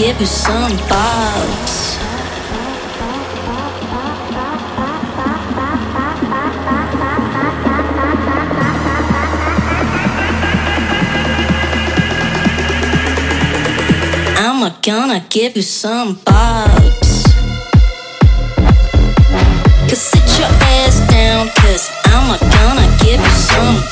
give you some bugs. I'm gonna give you some bugs. Cause sit your ass down, cause I'm gonna give you some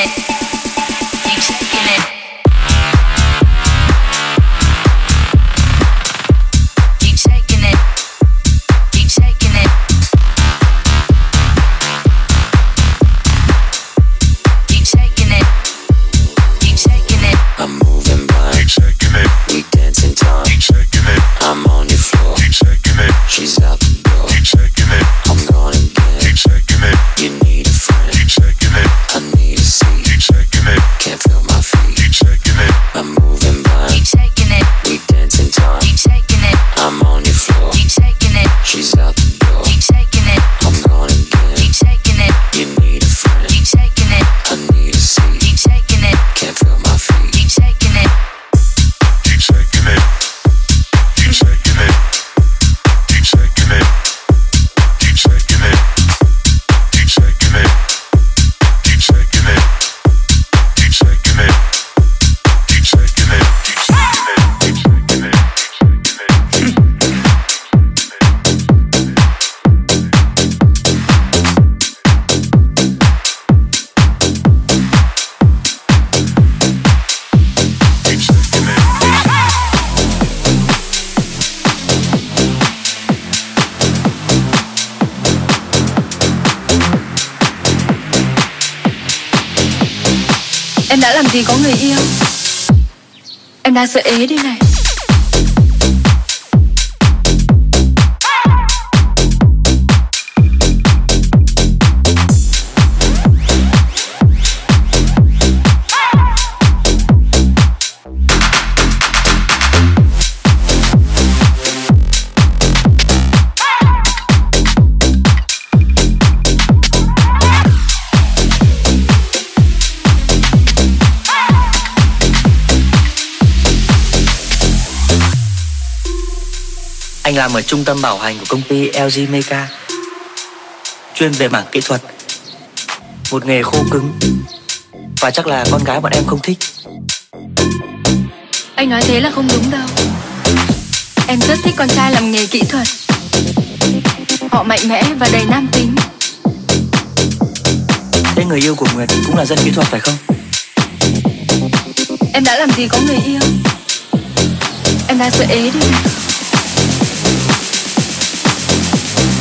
planet. Em đang sợ ế đi này làm ở trung tâm bảo hành của công ty LG Meca Chuyên về mảng kỹ thuật Một nghề khô cứng. Và chắc là con gái bọn em không thích. Anh nói thế là không đúng đâu. Em rất thích con trai làm nghề kỹ thuật. Họ mạnh mẽ và đầy nam tính. Thế người yêu của Nguyệt cũng là dân kỹ thuật phải không? Em đã làm gì có người yêu? Em đang sợ ế đi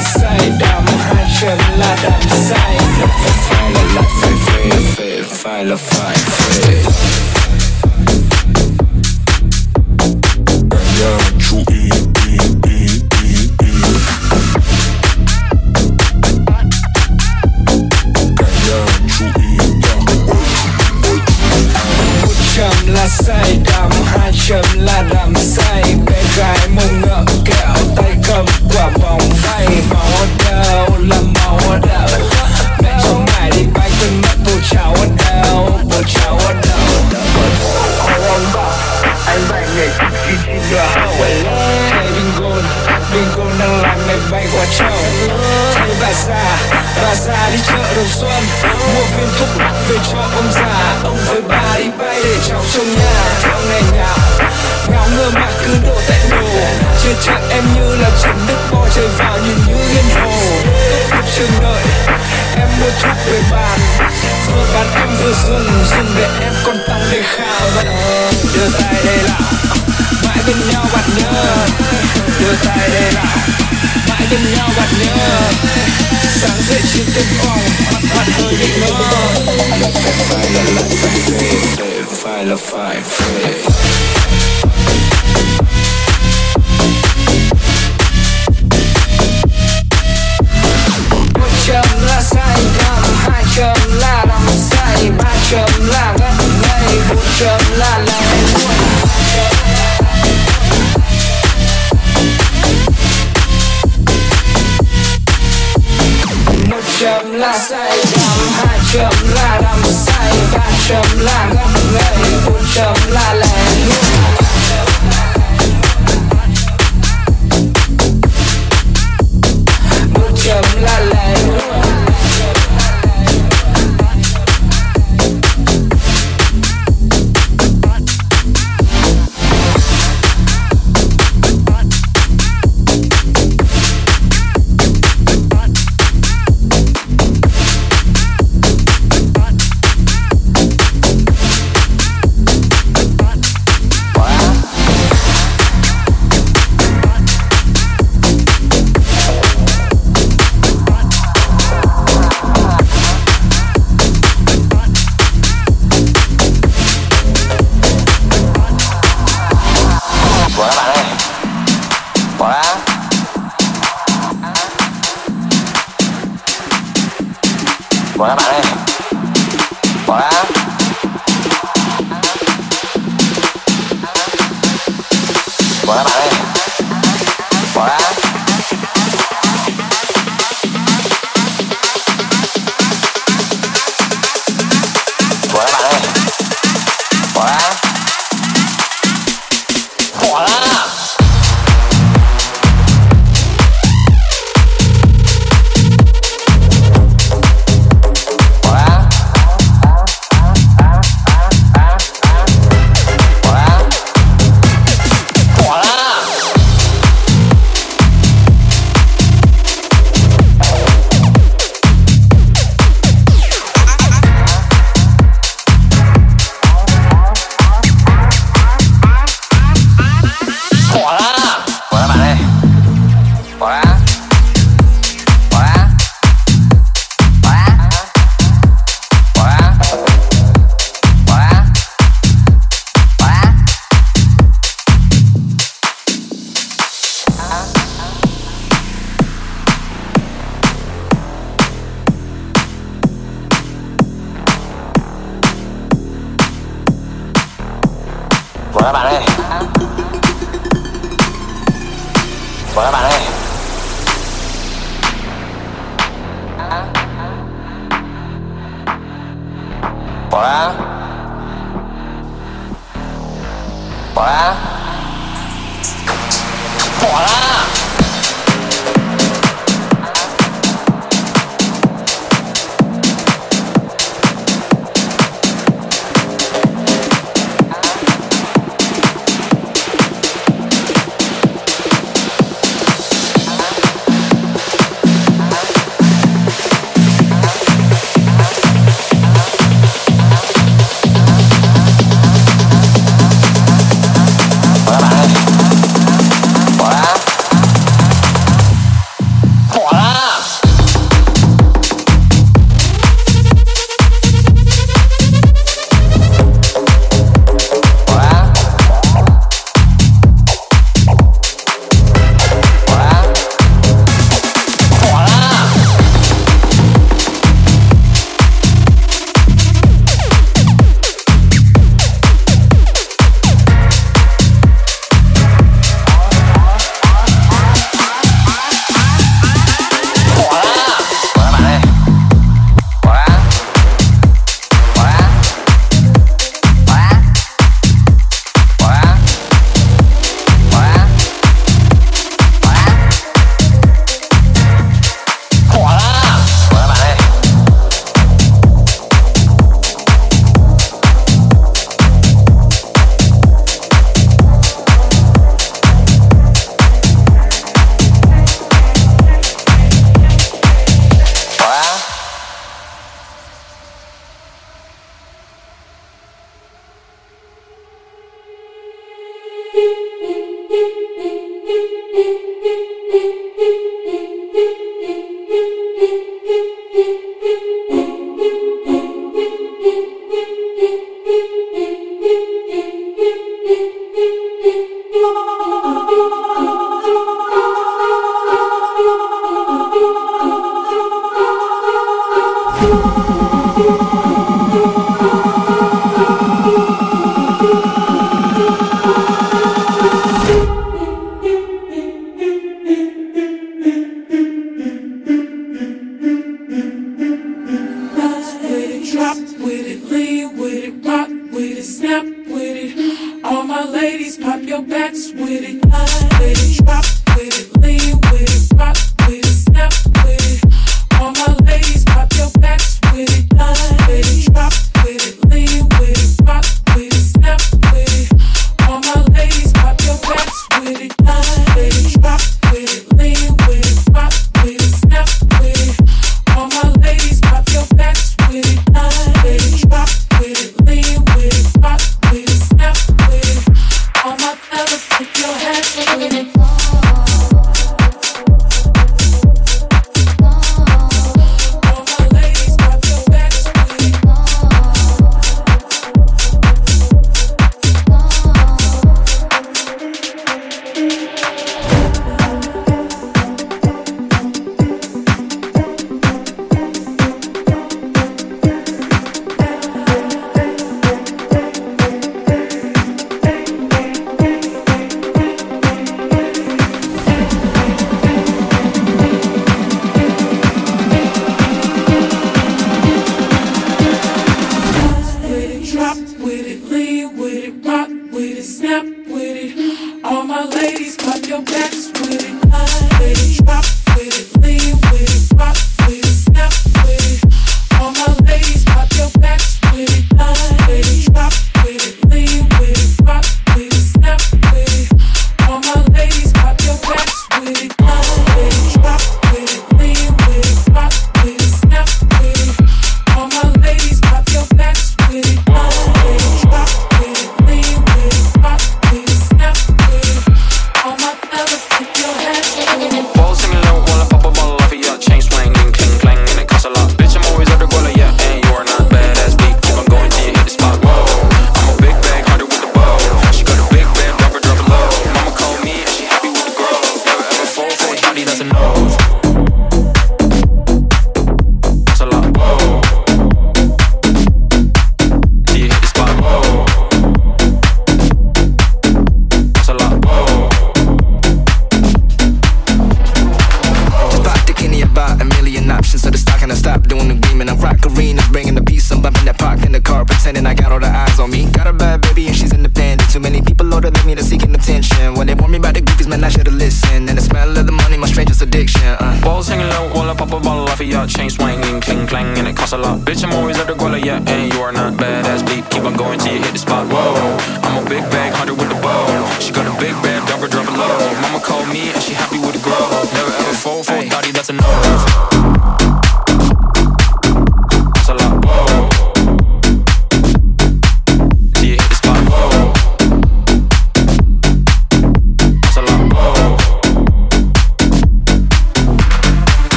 side, I'm hunching lad, I'm side. File a lot, file, file, file, file, file. Mua chút về bàn. Vừa bán em vừa dùng dùng để em còn tăng để khao vẫn đưa tay đây là, mãi bên nhau bạn nhớ. Đưa tay đây là, mãi bên nhau bạn nhớ. Sáng dậy trên căn phòng mặt mặt hơi bị mơ phải là lại phải về phải là phải về chấm là ngay ngây bốn chấm là lẻ một chấm là say đắm hai chấm là đắm say, ba chấm là ngất ngây, bốn chấm là lẻ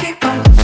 keep on.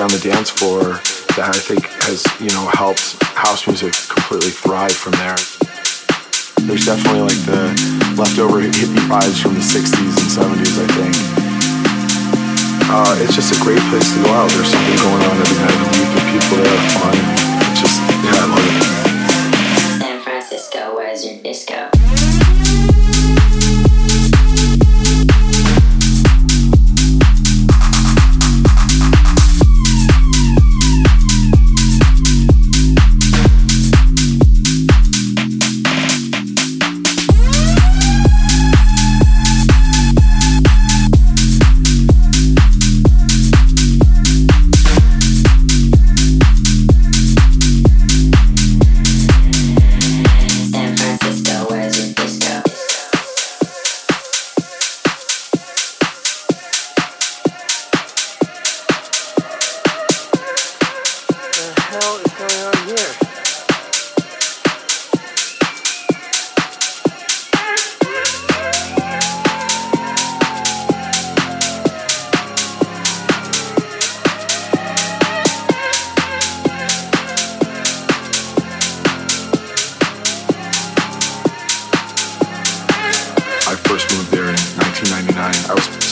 On the dance floor that I think has, you know, helped house music completely thrive from there. There's definitely like the leftover hippie vibes from the 60s and 70s, I think. Uh, it's just a great place to go out. There's something going on every night week, and people there are fun. It's just, yeah, I love it. San Francisco, where's your disco?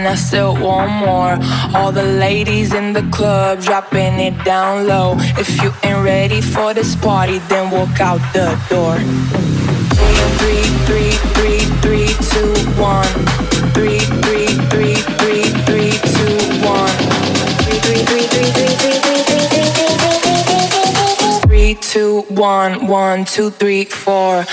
And I still want more. All the ladies in the club dropping it down low. If you ain't ready for this party, then walk out the door. Three, three, three, three, two, one. Three, three, three, three, three, two, one. Three, three, three, three, three, three, three, three, three, three, three, two, one, one, two, three, four.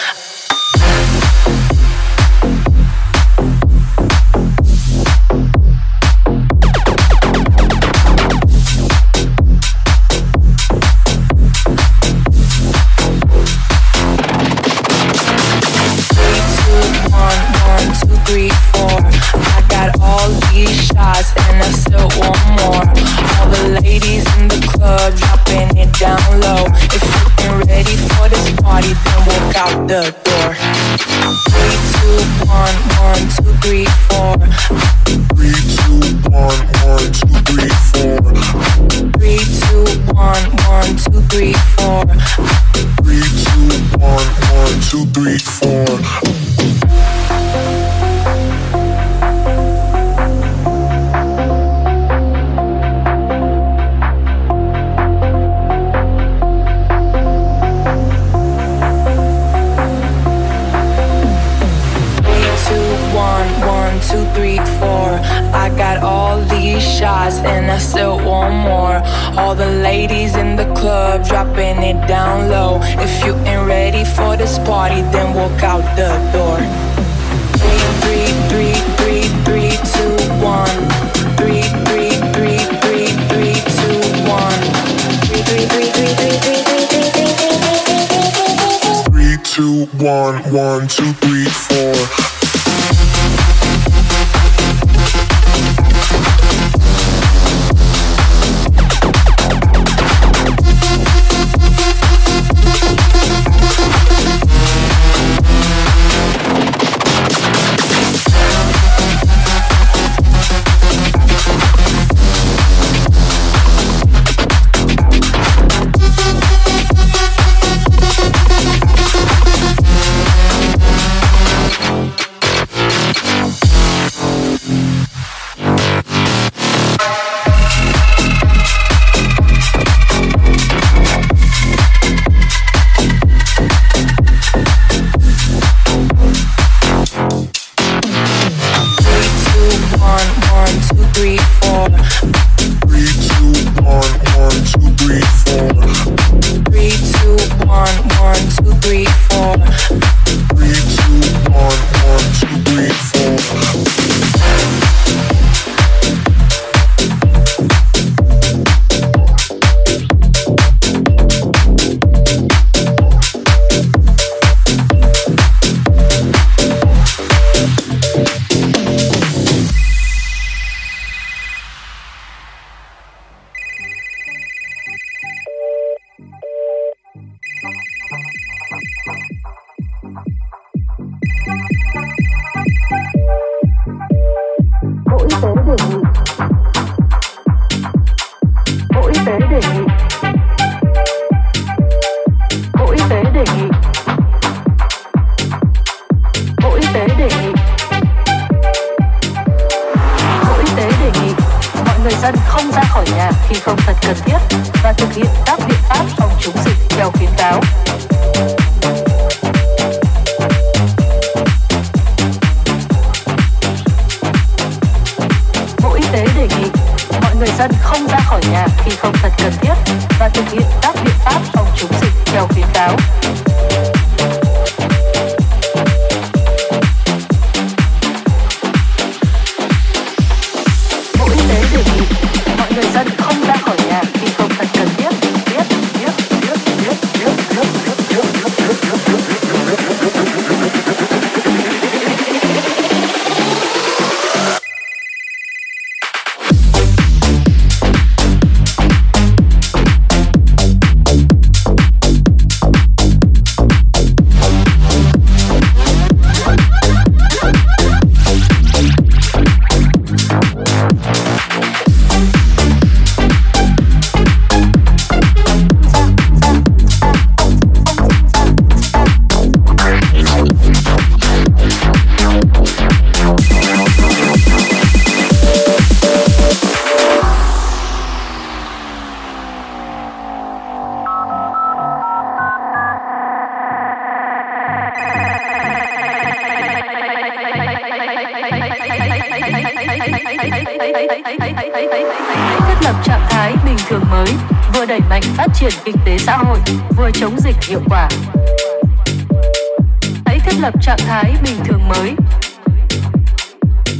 thiết lập trạng thái bình thường mới.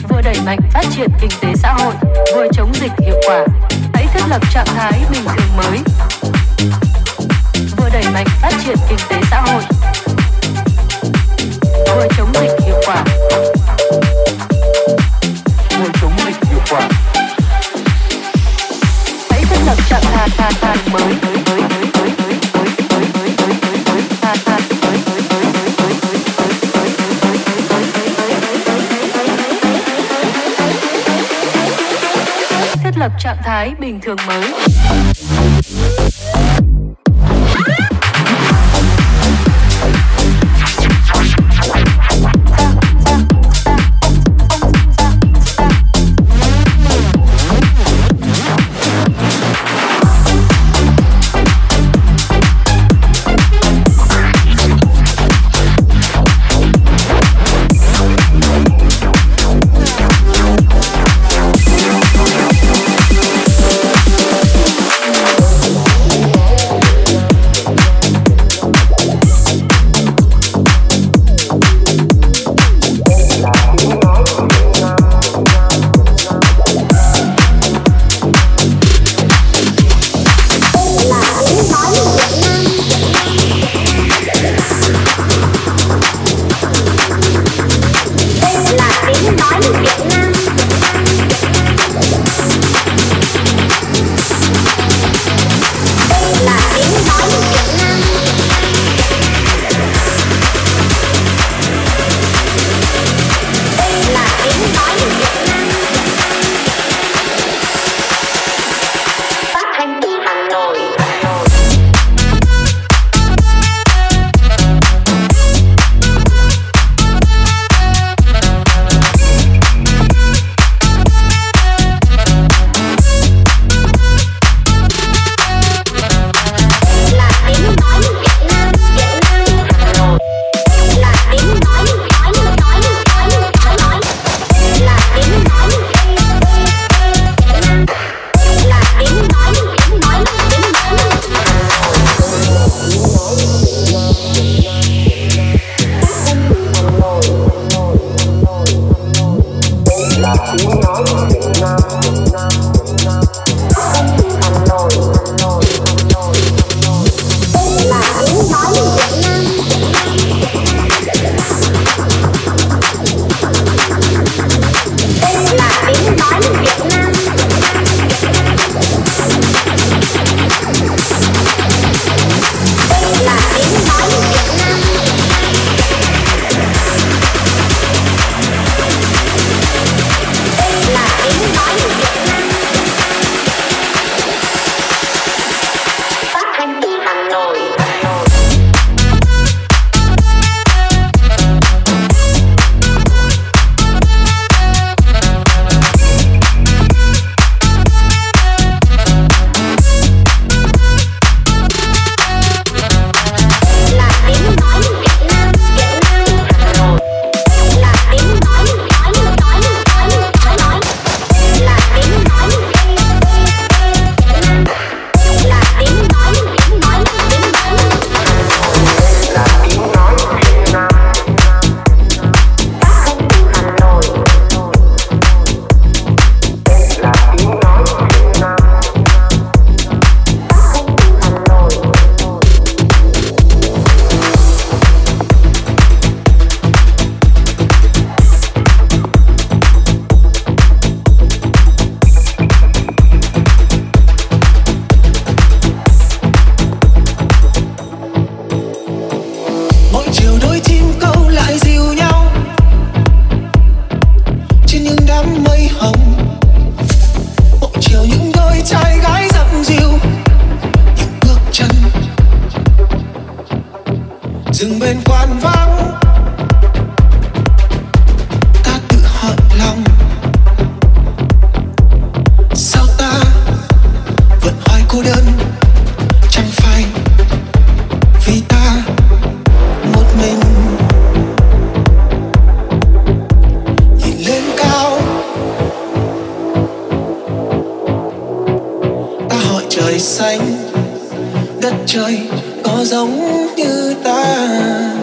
Vừa đẩy mạnh phát triển kinh tế xã hội, vừa chống dịch hiệu quả, hãy thiết lập trạng thái bình thường mới. Vừa đẩy mạnh phát triển kinh tế xã hội, vừa chống dịch hiệu quả. Vừa chống dịch hiệu quả. Hãy thiết lập trạng thái mới. lập trạng thái bình thường mới. trời xanh đất trời có giống như ta.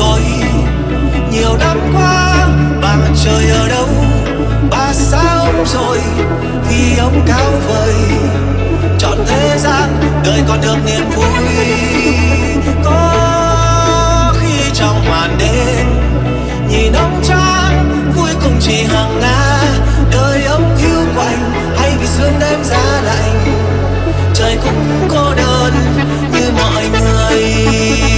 tôi. Nhiều năm qua, bà trời ở đâu? Bà sao ông rồi? Vì ông cao vời, chọn thế gian, đời còn được niềm vui. Có khi trong màn đêm, nhìn ông trang vui cùng chỉ hàng nga. Đời ông hiu quạnh, hay vì sương đêm giá lạnh. Trời cũng cô đơn như mọi người.